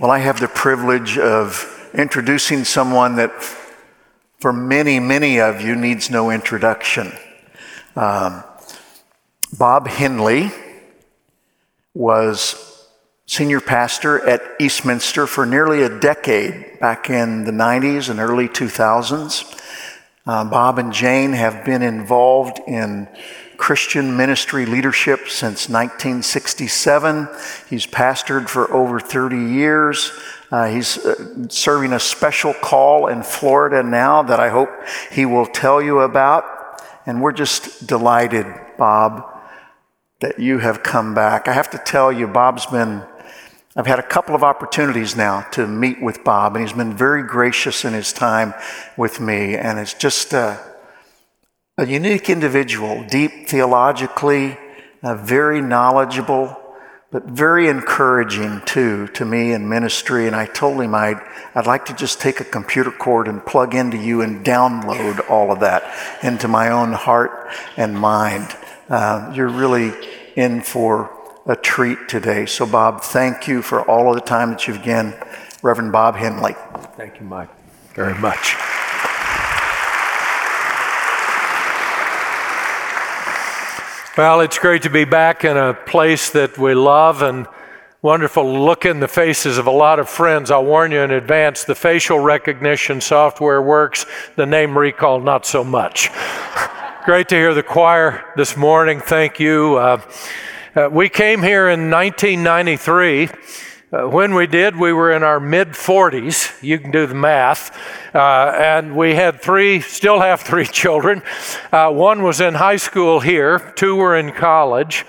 Well, I have the privilege of introducing someone that, for many, many of you, needs no introduction. Um, Bob Henley was senior pastor at Eastminster for nearly a decade back in the 90s and early 2000s. Uh, Bob and Jane have been involved in Christian ministry leadership since 1967. He's pastored for over 30 years. Uh, he's uh, serving a special call in Florida now that I hope he will tell you about. And we're just delighted, Bob, that you have come back. I have to tell you, Bob's been, I've had a couple of opportunities now to meet with Bob, and he's been very gracious in his time with me. And it's just, uh, a unique individual, deep theologically, uh, very knowledgeable, but very encouraging too to me in ministry. And I told him I'd, I'd like to just take a computer cord and plug into you and download all of that into my own heart and mind. Uh, you're really in for a treat today. So, Bob, thank you for all of the time that you've given Reverend Bob Henley. Thank you, Mike, very much. Well, it's great to be back in a place that we love and wonderful to look in the faces of a lot of friends. I'll warn you in advance the facial recognition software works, the name recall, not so much. great to hear the choir this morning. Thank you. Uh, uh, we came here in 1993. Uh, when we did, we were in our mid 40s. You can do the math. Uh, and we had three, still have three children. Uh, one was in high school here, two were in college.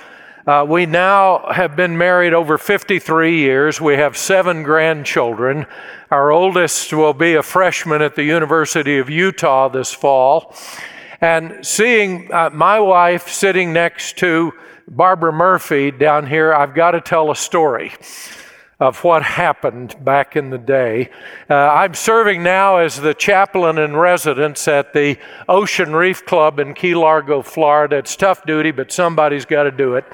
Uh, we now have been married over 53 years. We have seven grandchildren. Our oldest will be a freshman at the University of Utah this fall. And seeing uh, my wife sitting next to Barbara Murphy down here, I've got to tell a story of what happened back in the day. Uh, I'm serving now as the chaplain in residence at the Ocean Reef Club in Key Largo, Florida. It's tough duty, but somebody's got to do it.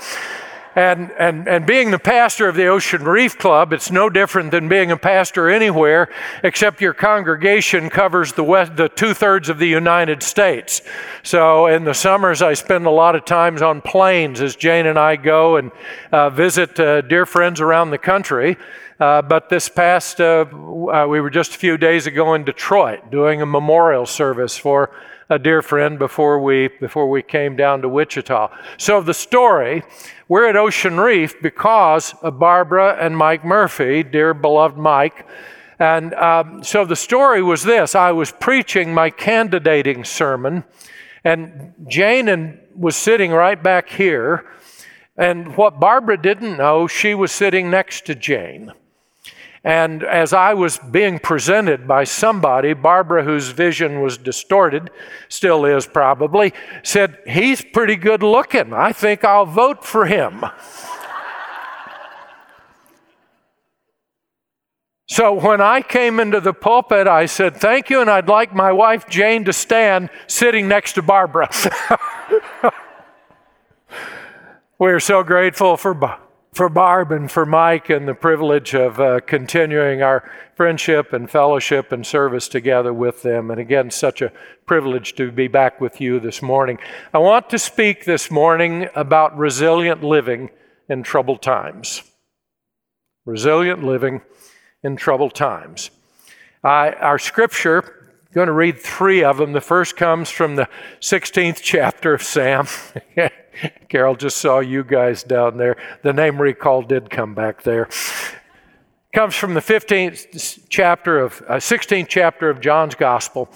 And, and, and being the pastor of the Ocean Reef Club, it's no different than being a pastor anywhere, except your congregation covers the, west, the two thirds of the United States. So in the summers, I spend a lot of times on planes as Jane and I go and uh, visit uh, dear friends around the country. Uh, but this past, uh, uh, we were just a few days ago in Detroit doing a memorial service for a dear friend before we, before we came down to Wichita. So the story, we're at Ocean Reef because of Barbara and Mike Murphy, dear beloved Mike. And um, so the story was this I was preaching my candidating sermon, and Jane and, was sitting right back here. And what Barbara didn't know, she was sitting next to Jane. And as I was being presented by somebody, Barbara, whose vision was distorted, still is probably, said, He's pretty good looking. I think I'll vote for him. So when I came into the pulpit, I said, Thank you, and I'd like my wife Jane to stand sitting next to Barbara. We're so grateful for for Barb and for Mike and the privilege of uh, continuing our friendship and fellowship and service together with them. And again, such a privilege to be back with you this morning. I want to speak this morning about resilient living in troubled times. Resilient living in troubled times. Our scripture, going to read three of them. The first comes from the 16th chapter of Sam. Carol just saw you guys down there. The name recall did come back there. Comes from the 15th chapter of uh, 16th chapter of John's Gospel.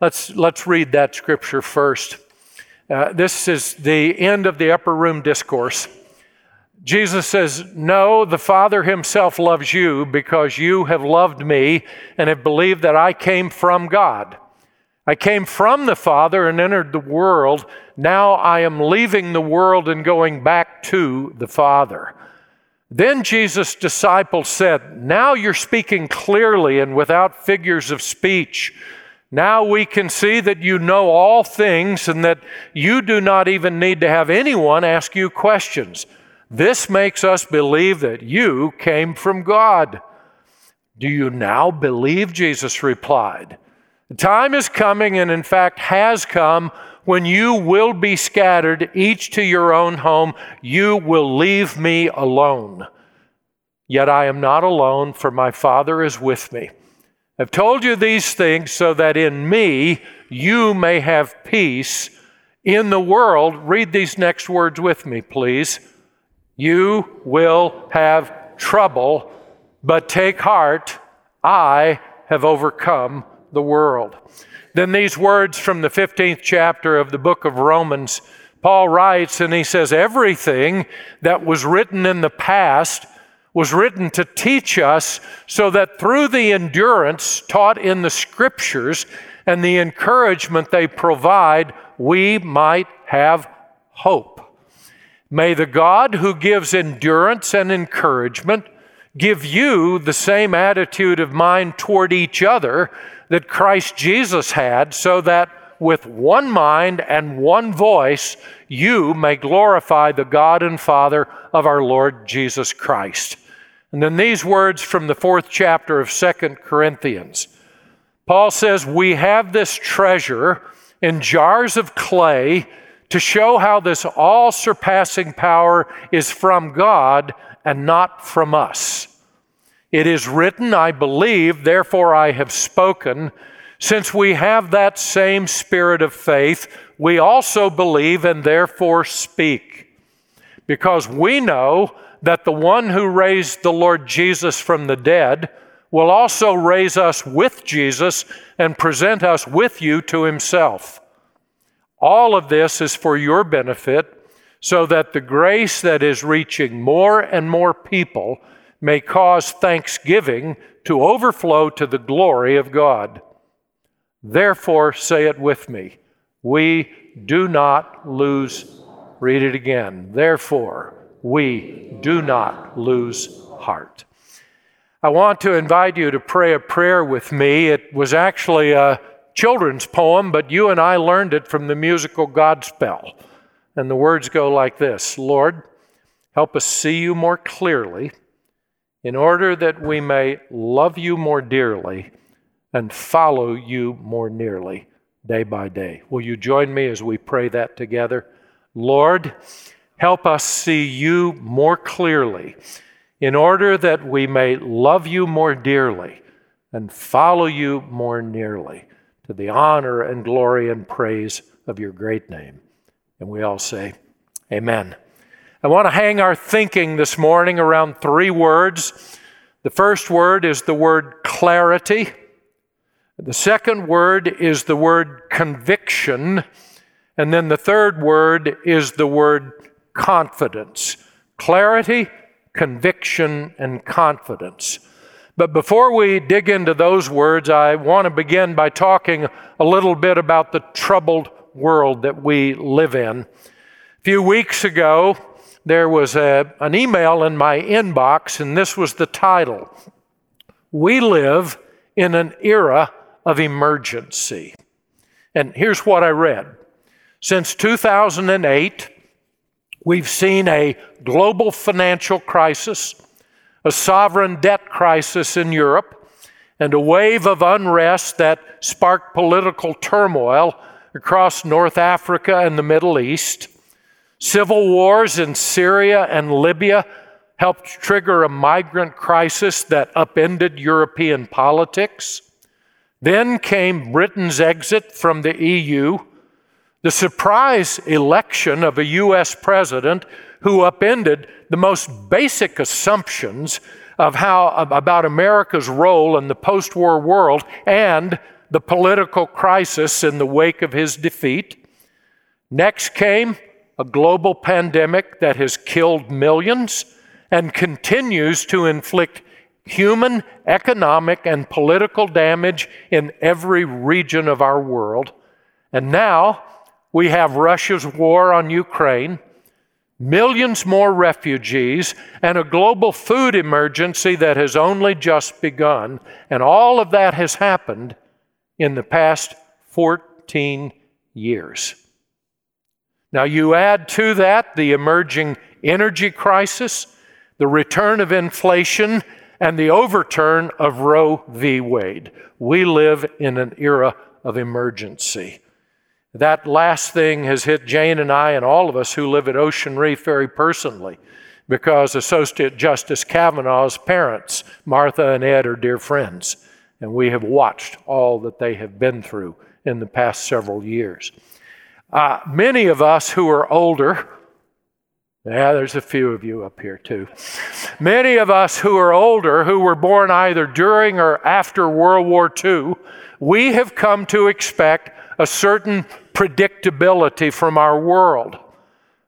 Let's let's read that scripture first. Uh, this is the end of the upper room discourse. Jesus says, No, the Father Himself loves you because you have loved me and have believed that I came from God. I came from the Father and entered the world. Now I am leaving the world and going back to the Father. Then Jesus' disciples said, Now you're speaking clearly and without figures of speech. Now we can see that you know all things and that you do not even need to have anyone ask you questions. This makes us believe that you came from God. Do you now believe? Jesus replied. The time is coming, and in fact has come, when you will be scattered, each to your own home. You will leave me alone. Yet I am not alone, for my Father is with me. I've told you these things so that in me you may have peace. In the world, read these next words with me, please. You will have trouble, but take heart, I have overcome the world. Then these words from the 15th chapter of the book of Romans, Paul writes, and he says, Everything that was written in the past was written to teach us so that through the endurance taught in the scriptures and the encouragement they provide, we might have hope. May the God who gives endurance and encouragement give you the same attitude of mind toward each other that Christ Jesus had, so that with one mind and one voice you may glorify the God and Father of our Lord Jesus Christ. And then these words from the fourth chapter of Second Corinthians. Paul says, We have this treasure in jars of clay to show how this all surpassing power is from God and not from us. It is written, I believe, therefore I have spoken. Since we have that same spirit of faith, we also believe and therefore speak. Because we know that the one who raised the Lord Jesus from the dead will also raise us with Jesus and present us with you to himself. All of this is for your benefit, so that the grace that is reaching more and more people may cause thanksgiving to overflow to the glory of God. Therefore, say it with me we do not lose. Read it again. Therefore, we do not lose heart. I want to invite you to pray a prayer with me. It was actually a children's poem, but you and I learned it from the musical Godspell. And the words go like this Lord, help us see you more clearly in order that we may love you more dearly and follow you more nearly day by day. Will you join me as we pray that together? Lord, Help us see you more clearly in order that we may love you more dearly and follow you more nearly to the honor and glory and praise of your great name. And we all say, Amen. I want to hang our thinking this morning around three words. The first word is the word clarity. The second word is the word conviction. And then the third word is the word confidence. Clarity, conviction, and confidence. But before we dig into those words, I want to begin by talking a little bit about the troubled world that we live in. A few weeks ago, there was a, an email in my inbox, and this was the title We Live in an Era of Emergency. And here's what I read Since 2008, We've seen a global financial crisis, a sovereign debt crisis in Europe, and a wave of unrest that sparked political turmoil across North Africa and the Middle East. Civil wars in Syria and Libya helped trigger a migrant crisis that upended European politics. Then came Britain's exit from the EU the surprise election of a U.S. president who upended the most basic assumptions of how about America's role in the post-war world and the political crisis in the wake of his defeat. Next came a global pandemic that has killed millions and continues to inflict human, economic, and political damage in every region of our world. And now, we have Russia's war on Ukraine, millions more refugees, and a global food emergency that has only just begun. And all of that has happened in the past 14 years. Now, you add to that the emerging energy crisis, the return of inflation, and the overturn of Roe v. Wade. We live in an era of emergency. That last thing has hit Jane and I and all of us who live at Ocean Reef very personally because Associate Justice Kavanaugh's parents, Martha and Ed, are dear friends, and we have watched all that they have been through in the past several years. Uh, many of us who are older, yeah, there's a few of you up here too. Many of us who are older, who were born either during or after World War II, we have come to expect a certain predictability from our world.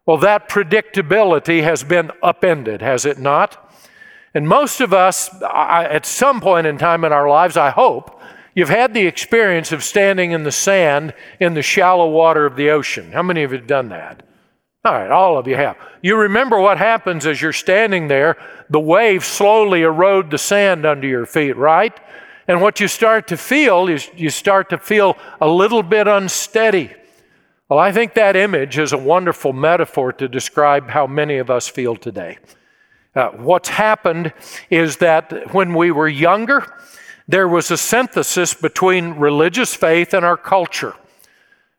Well, that predictability has been upended, has it not? And most of us, at some point in time in our lives, I hope, you've had the experience of standing in the sand in the shallow water of the ocean. How many of you have done that? All right, all of you have. You remember what happens as you're standing there, the waves slowly erode the sand under your feet, right? And what you start to feel is you start to feel a little bit unsteady. Well, I think that image is a wonderful metaphor to describe how many of us feel today. Uh, what's happened is that when we were younger, there was a synthesis between religious faith and our culture.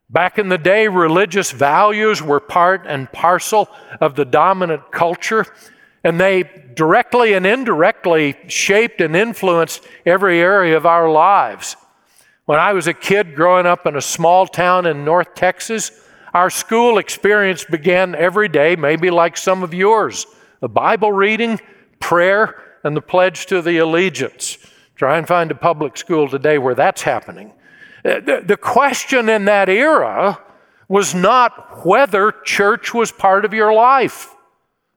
Back in the day, religious values were part and parcel of the dominant culture, and they directly and indirectly shaped and influenced every area of our lives. When I was a kid growing up in a small town in North Texas, our school experience began every day, maybe like some of yours the Bible reading, prayer, and the pledge to the allegiance. Try and find a public school today where that's happening. Uh, the, the question in that era was not whether church was part of your life.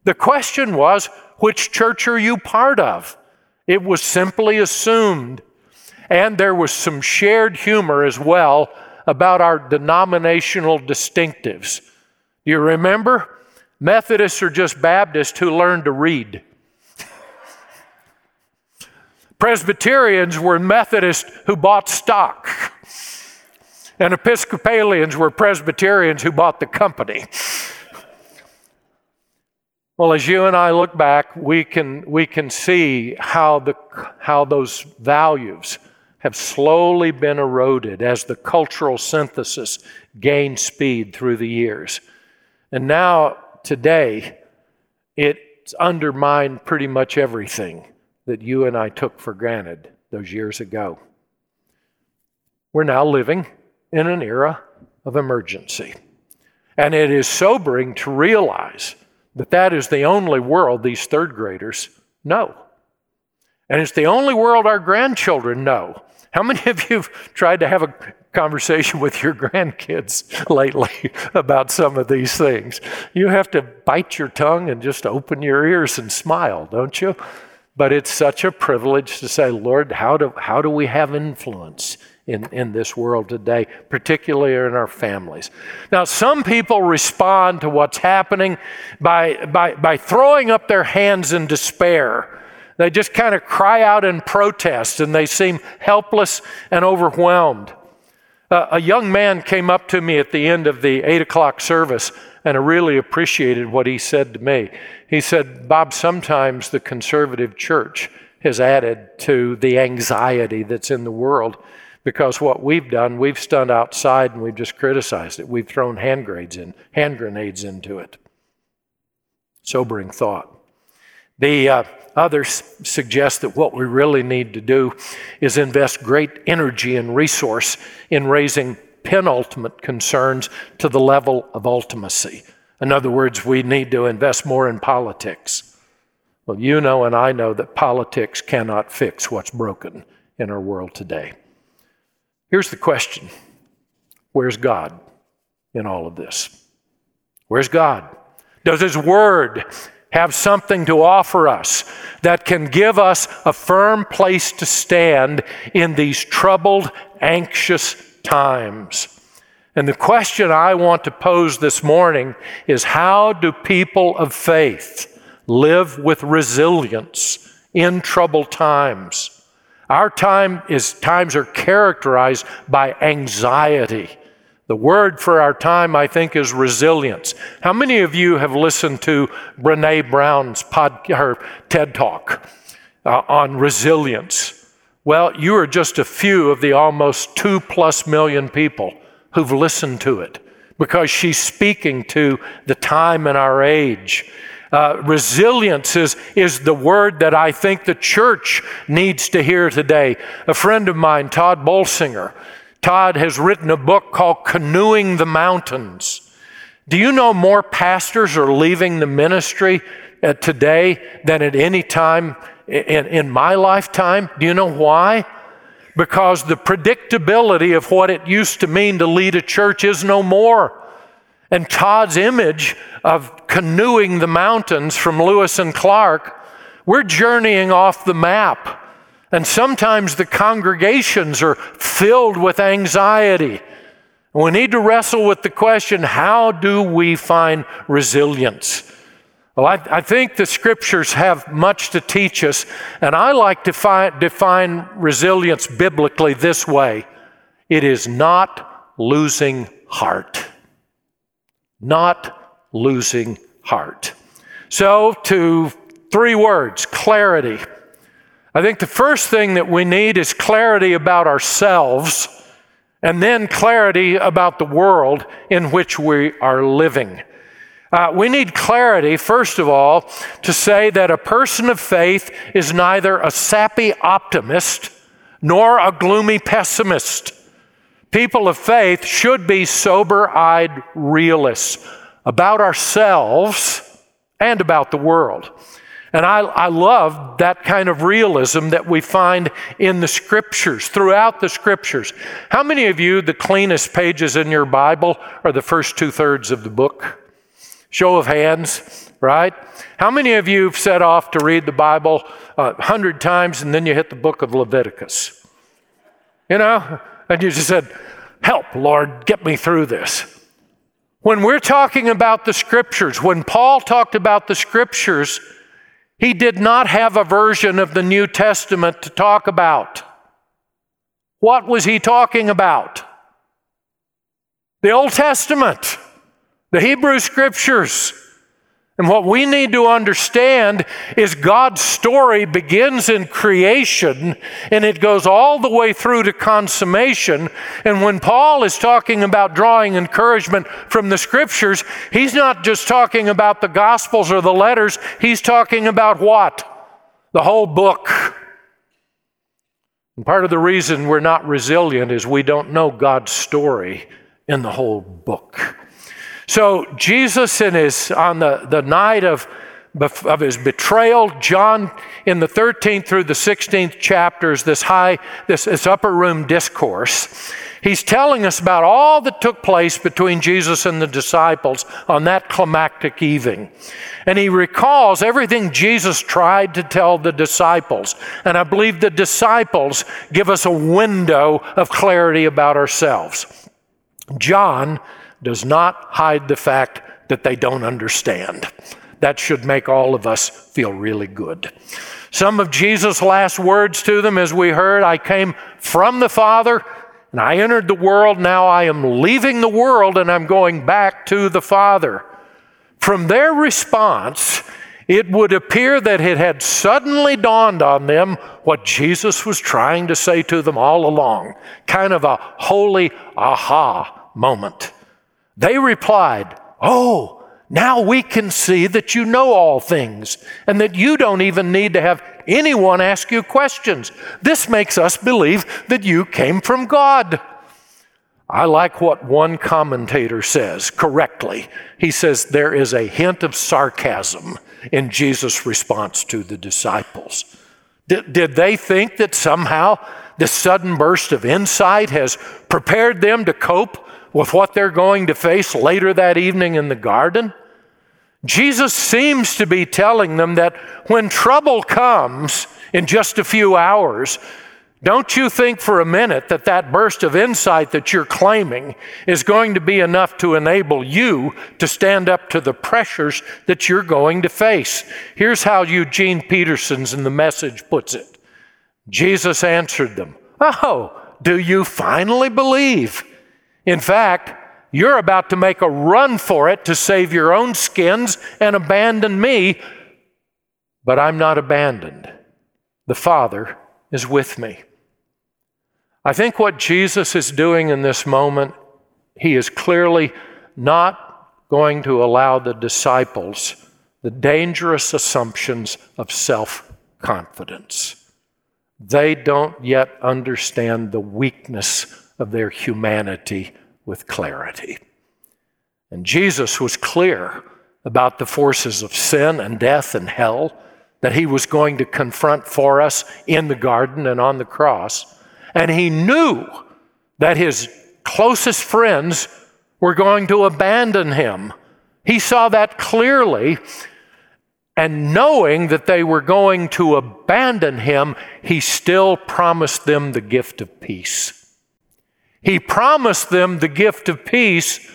The question was, which church are you part of? It was simply assumed and there was some shared humor as well about our denominational distinctives. Do you remember? Methodists are just Baptists who learned to read. Presbyterians were Methodists who bought stock. And Episcopalians were Presbyterians who bought the company. Well, as you and I look back, we can, we can see how, the, how those values have slowly been eroded as the cultural synthesis gained speed through the years. And now, today, it's undermined pretty much everything that you and I took for granted those years ago. We're now living in an era of emergency. And it is sobering to realize that that is the only world these third graders know. And it's the only world our grandchildren know. How many of you have tried to have a conversation with your grandkids lately about some of these things? You have to bite your tongue and just open your ears and smile, don't you? But it's such a privilege to say, Lord, how do, how do we have influence in, in this world today, particularly in our families? Now, some people respond to what's happening by, by, by throwing up their hands in despair they just kind of cry out in protest and they seem helpless and overwhelmed. Uh, a young man came up to me at the end of the 8 o'clock service and I really appreciated what he said to me. He said, Bob, sometimes the conservative church has added to the anxiety that's in the world because what we've done, we've stood outside and we've just criticized it. We've thrown hand grenades in, hand grenades into it. Sobering thought. The uh, Others suggest that what we really need to do is invest great energy and resource in raising penultimate concerns to the level of ultimacy. In other words, we need to invest more in politics. Well, you know and I know that politics cannot fix what's broken in our world today. Here's the question Where's God in all of this? Where's God? Does His Word have something to offer us that can give us a firm place to stand in these troubled, anxious times. And the question I want to pose this morning is how do people of faith live with resilience in troubled times? Our time is times are characterized by anxiety the word for our time, I think, is resilience. How many of you have listened to Brene Brown's pod, her TED Talk? uh, on resilience. Well, you are just a few of the almost two plus million people who've listened to it because she's speaking to the time and our age. Uh, resilience is, is the word that I think the church needs to hear today. A friend of mine, Todd Bolsinger, Todd has written a book called Canoeing the Mountains. Do you know more pastors are leaving the ministry today than at any time in, in my lifetime? Do you know why? Because the predictability of what it used to mean to lead a church is no more. And Todd's image of canoeing the mountains from Lewis and Clark, we're journeying off the map. And sometimes the congregations are filled with anxiety. We need to wrestle with the question how do we find resilience? Well, I, I, think the scriptures have much to teach us, and I like to fi- define resilience biblically this way it is not losing heart. Not losing heart. So, to three words clarity. I think the first thing that we need is clarity about ourselves, and then clarity about the world in which we are living. Uh, we need clarity, first of all, to say that a person of faith is neither a sappy optimist nor a gloomy pessimist. People of faith should be sober eyed realists about ourselves and about the world. And I, I love that kind of realism that we find in the scriptures, throughout the scriptures. How many of you, the cleanest pages in your Bible are the first two thirds of the book? Show of hands, right? How many of you have set off to read the Bible a hundred times and then you hit the book of Leviticus? You know? And you just said, Help, Lord, get me through this. When we're talking about the scriptures, when Paul talked about the scriptures, he did not have a version of the New Testament to talk about. What was he talking about? The Old Testament the Hebrew Scriptures. And what we need to understand is God's story begins in creation and it goes all the way through to consummation. And when Paul is talking about drawing encouragement from the scriptures, he's not just talking about the gospels or the letters, he's talking about what? The whole book. And part of the reason we're not resilient is we don't know God's story in the whole book. So Jesus in his on the, the night of, of his betrayal, John in the 13th through the 16th chapters, this high, this, this upper room discourse, he's telling us about all that took place between Jesus and the disciples on that climactic evening. And he recalls everything Jesus tried to tell the disciples. And I believe the disciples give us a window of clarity about ourselves. John does not hide the fact that they don't understand. That should make all of us feel really good. Some of Jesus' last words to them, as we heard, I came from the Father and I entered the world. Now I am leaving the world and I'm going back to the Father. From their response, it would appear that it had suddenly dawned on them what Jesus was trying to say to them all along. Kind of a holy aha moment. They replied, Oh, now we can see that you know all things and that you don't even need to have anyone ask you questions. This makes us believe that you came from God. I like what one commentator says correctly. He says there is a hint of sarcasm in Jesus' response to the disciples. Did, did they think that somehow this sudden burst of insight has prepared them to cope with what they're going to face later that evening in the garden? Jesus seems to be telling them that when trouble comes in just a few hours, don't you think for a minute that that burst of insight that you're claiming is going to be enough to enable you to stand up to the pressures that you're going to face? Here's how Eugene Peterson's in the message puts it Jesus answered them, Oh, do you finally believe? In fact, you're about to make a run for it to save your own skins and abandon me, but I'm not abandoned. the Father is with me. I think what Jesus is doing in this moment, he is clearly not going to allow the disciples the dangerous assumptions of self confidence. They don't yet understand the weakness of their humanity with clarity. And Jesus was clear about the forces of sin and death and hell that he was going to confront for us in the garden and on the cross. And he knew that his closest friends were going to abandon him. He saw that clearly. And knowing that they were going to abandon him, he still promised them the gift of peace. He promised them the gift of peace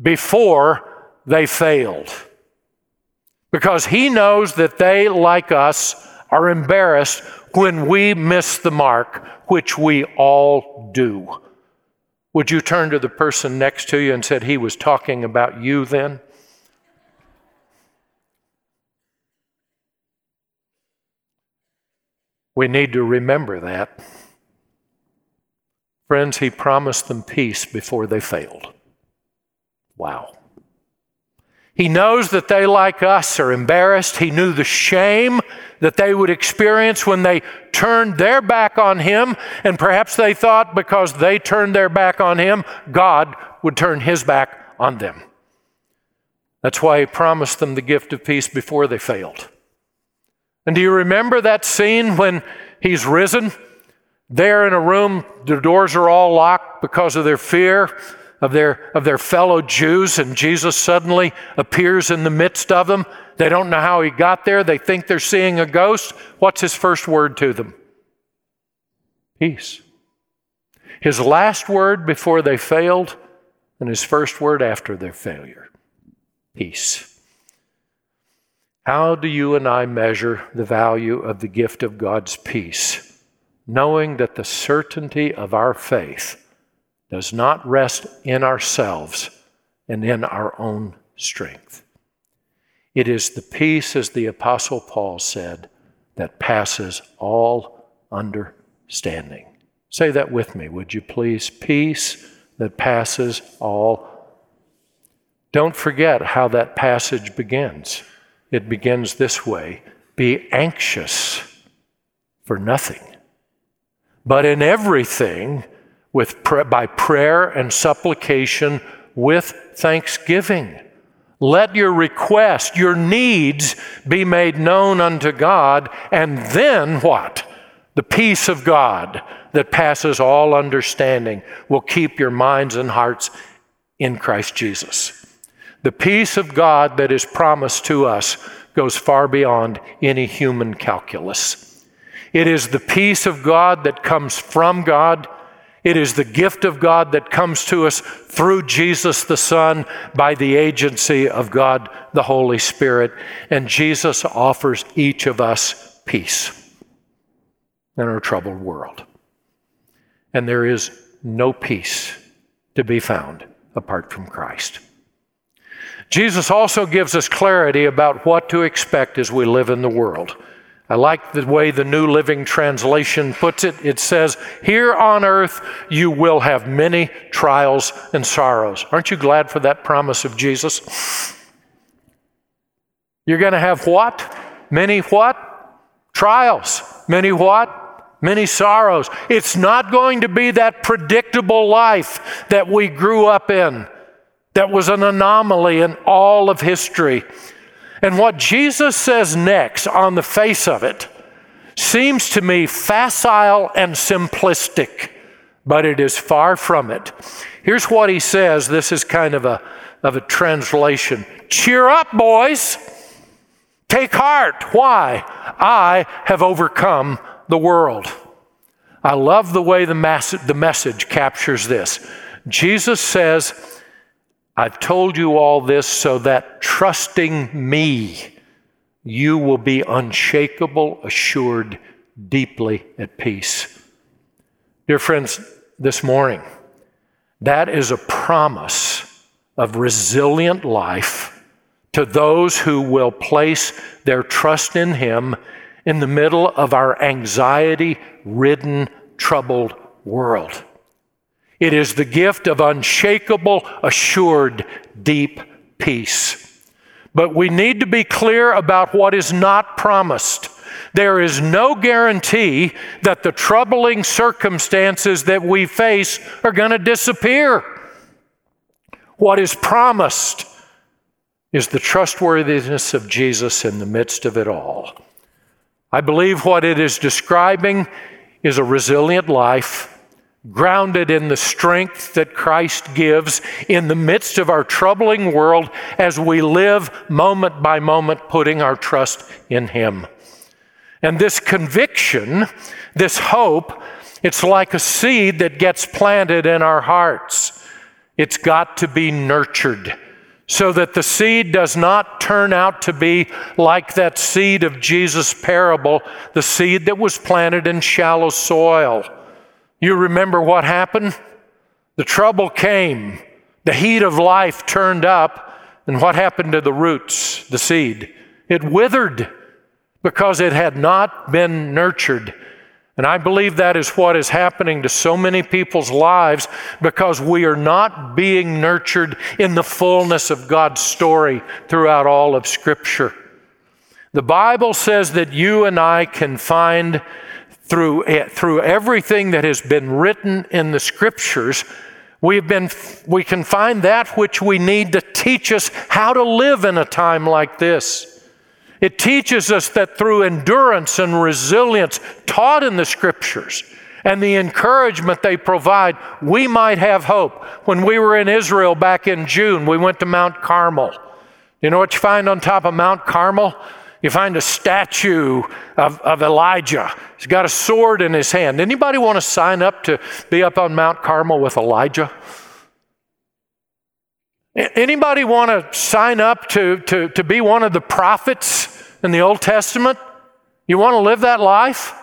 before they failed. Because he knows that they, like us, are embarrassed when we miss the mark, which we all do. Would you turn to the person next to you and said he was talking about you then? We need to remember that. Friends, he promised them peace before they failed. Wow. He knows that they, like us, are embarrassed. He knew the shame that they would experience when they turned their back on Him. And perhaps they thought because they turned their back on Him, God would turn His back on them. That's why He promised them the gift of peace before they failed. And do you remember that scene when He's risen? There in a room, the doors are all locked because of their fear of their, of their fellow Jews, and Jesus suddenly appears in the midst of them. They don't know how he got there. They think they're seeing a ghost. What's his first word to them? Peace. His last word before they failed, and his first word after their failure peace. How do you and I measure the value of the gift of God's peace? Knowing that the certainty of our faith does not rest in ourselves and in our own strength. It is the peace, as the Apostle Paul said, that passes all understanding. Say that with me, would you please? Peace that passes all. Don't forget how that passage begins. It begins this way Be anxious for nothing, but in everything, with, by prayer and supplication with thanksgiving. Let your request, your needs be made known unto God, and then what? The peace of God that passes all understanding will keep your minds and hearts in Christ Jesus. The peace of God that is promised to us goes far beyond any human calculus. It is the peace of God that comes from God it is the gift of God that comes to us through Jesus the Son by the agency of God the Holy Spirit. And Jesus offers each of us peace in our troubled world. And there is no peace to be found apart from Christ. Jesus also gives us clarity about what to expect as we live in the world. I like the way the New Living Translation puts it. It says, Here on earth you will have many trials and sorrows. Aren't you glad for that promise of Jesus? You're going to have what? Many what? Trials. Many what? Many sorrows. It's not going to be that predictable life that we grew up in, that was an anomaly in all of history. And what Jesus says next on the face of it seems to me facile and simplistic, but it is far from it. Here's what he says this is kind of a, of a translation Cheer up, boys. Take heart. Why? I have overcome the world. I love the way the, mass- the message captures this. Jesus says, I've told you all this so that trusting me, you will be unshakable, assured, deeply at peace. Dear friends, this morning, that is a promise of resilient life to those who will place their trust in Him in the middle of our anxiety ridden, troubled world. It is the gift of unshakable, assured, deep peace. But we need to be clear about what is not promised. There is no guarantee that the troubling circumstances that we face are going to disappear. What is promised is the trustworthiness of Jesus in the midst of it all. I believe what it is describing is a resilient life grounded in the strength that Christ gives in the midst of our troubling world as we live moment by moment, putting our trust in Him. And this conviction, this hope, it's like a seed that gets planted in our hearts. It's got to be nurtured so that the seed does not turn out to be like that seed of Jesus' parable, the seed that was planted in shallow soil. You remember what happened? The trouble came, the heat of life turned up, and what happened to the roots, the seed? It withered because it had not been nurtured. And I believe that is what is happening to so many people's lives because we are not being nurtured in the fullness of God's story throughout all of Scripture. The Bible says that you and I can find through, eh, through everything that has been written in the Scriptures, we've been, we can find that which we need to teach us how to live in a time like this. It teaches us that through endurance and resilience taught in the scriptures and the encouragement they provide, we might have hope. When we were in Israel back in June, we went to Mount Carmel. You know what you find on top of Mount Carmel? You find a statue of, of Elijah. He's got a sword in his hand. Anybody want to sign up to be up on Mount Carmel with Elijah? Anybody want to sign up to, to, to be one of the prophets in the Old Testament? You want to live that life?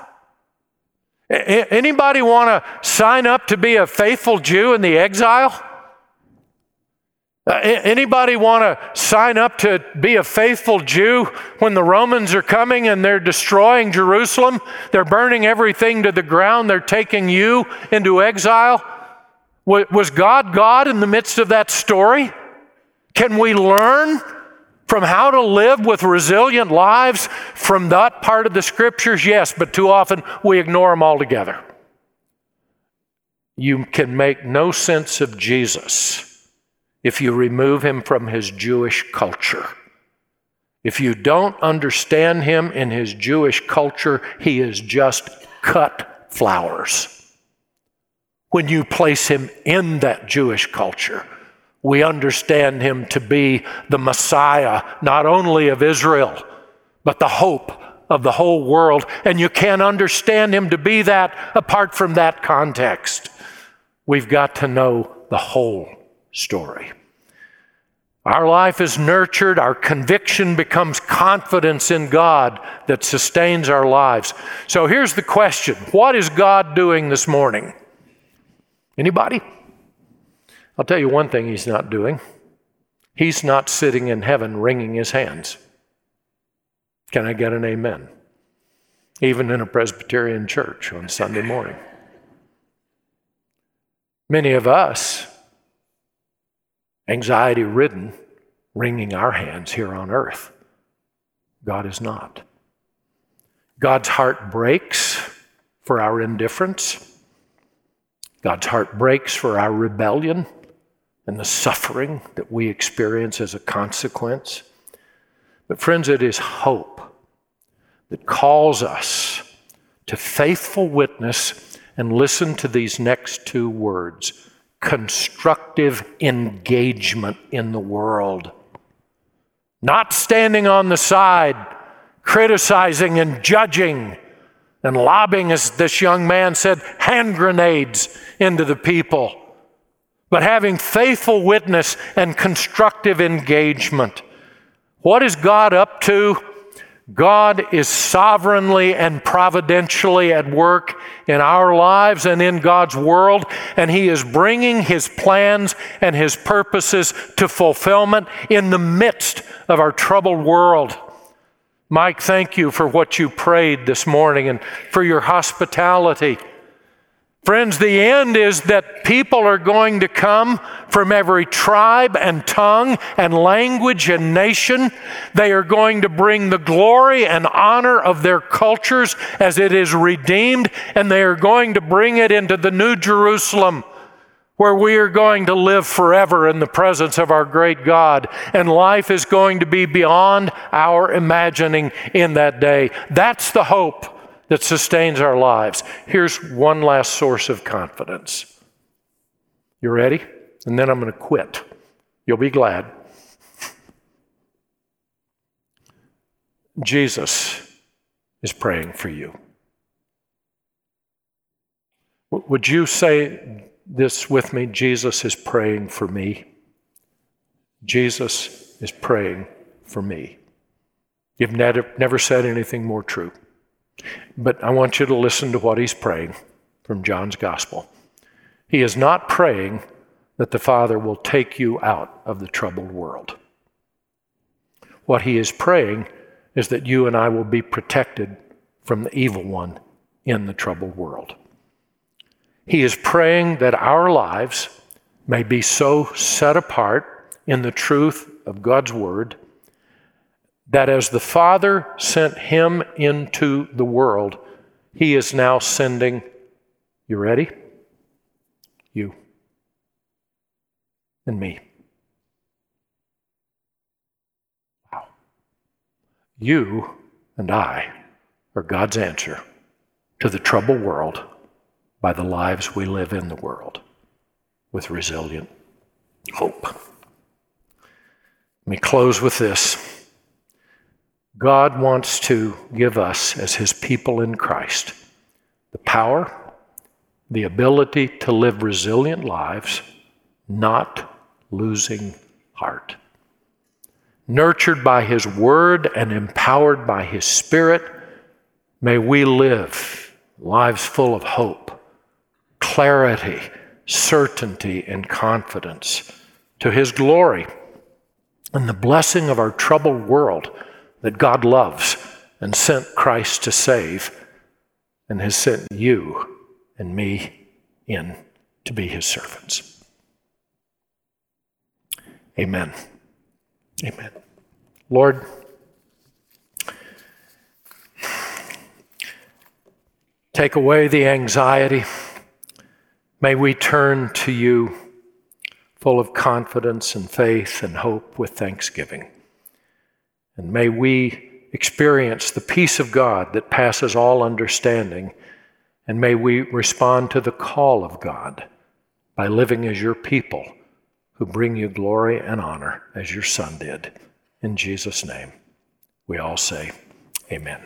Anybody want to sign up to be a faithful Jew in the exile? Uh, anybody want to sign up to be a faithful Jew when the Romans are coming and they're destroying Jerusalem? They're burning everything to the ground. They're taking you into exile. Was God God in the midst of that story? Can we learn from how to live with resilient lives from that part of the scriptures? Yes, but too often we ignore them altogether. You can make no sense of Jesus if you remove him from his Jewish culture. If you don't understand him in his Jewish culture, he is just cut flowers. When you place him in that Jewish culture, we understand him to be the Messiah, not only of Israel, but the hope of the whole world. And you can't understand him to be that apart from that context. We've got to know the whole story. Our life is nurtured, our conviction becomes confidence in God that sustains our lives. So here's the question What is God doing this morning? Anybody? I'll tell you one thing he's not doing. He's not sitting in heaven wringing his hands. Can I get an amen? Even in a Presbyterian church on Sunday morning. Many of us, anxiety ridden, wringing our hands here on earth. God is not. God's heart breaks for our indifference. God's heart breaks for our rebellion and the suffering that we experience as a consequence. But, friends, it is hope that calls us to faithful witness and listen to these next two words constructive engagement in the world. Not standing on the side, criticizing and judging and lobbing, as this young man said, hand grenades into the people but having faithful witness and constructive engagement. What is God up to? God is sovereignly and providentially at work in our lives and in God's world, and He is bringing His plans and His purposes to fulfillment in the midst of our troubled world. Mike, thank you for what you prayed this morning and for your hospitality. Friends, the end is that people are going to come from every tribe and tongue and language and nation. They are going to bring the glory and honor of their cultures as it is redeemed, and they are going to bring it into the New Jerusalem where we are going to live forever in the presence of our great God, and life is going to be beyond our imagining in that day. That's the hope that sustains our lives. Here's one last source of confidence. You ready? And then I'm going to quit. You'll be glad. Jesus is praying for you. Would you say this with me? Jesus is praying for me. Jesus is praying for me. You've never, never said anything more true. But I want you to listen to what he's praying from John's Gospel. He is not praying that the Father will take you out of the troubled world. What he is praying is that you and I will be protected from the evil one in the troubled world. He is praying that our lives may be so set apart in the truth of God's Word that as the Father sent him into the world, he is now sending, you ready? You and me. Wow. You and I are God's answer to the troubled world by the lives we live in the world with resilient hope. Let me close with this. God wants to give us, as His people in Christ, the power, the ability to live resilient lives, not losing heart. Nurtured by His Word and empowered by His Spirit, may we live lives full of hope, clarity, certainty, and confidence to His glory and the blessing of our troubled world that God loves and sent Christ to save and has sent you and me in to be his servants. Amen. Amen. Lord, take away the anxiety. May we turn to you full of confidence and faith and hope with thanksgiving. And may we experience the peace of God that passes all understanding. And may we respond to the call of God by living as your people who bring you glory and honor as your Son did. In Jesus' name, we all say, Amen.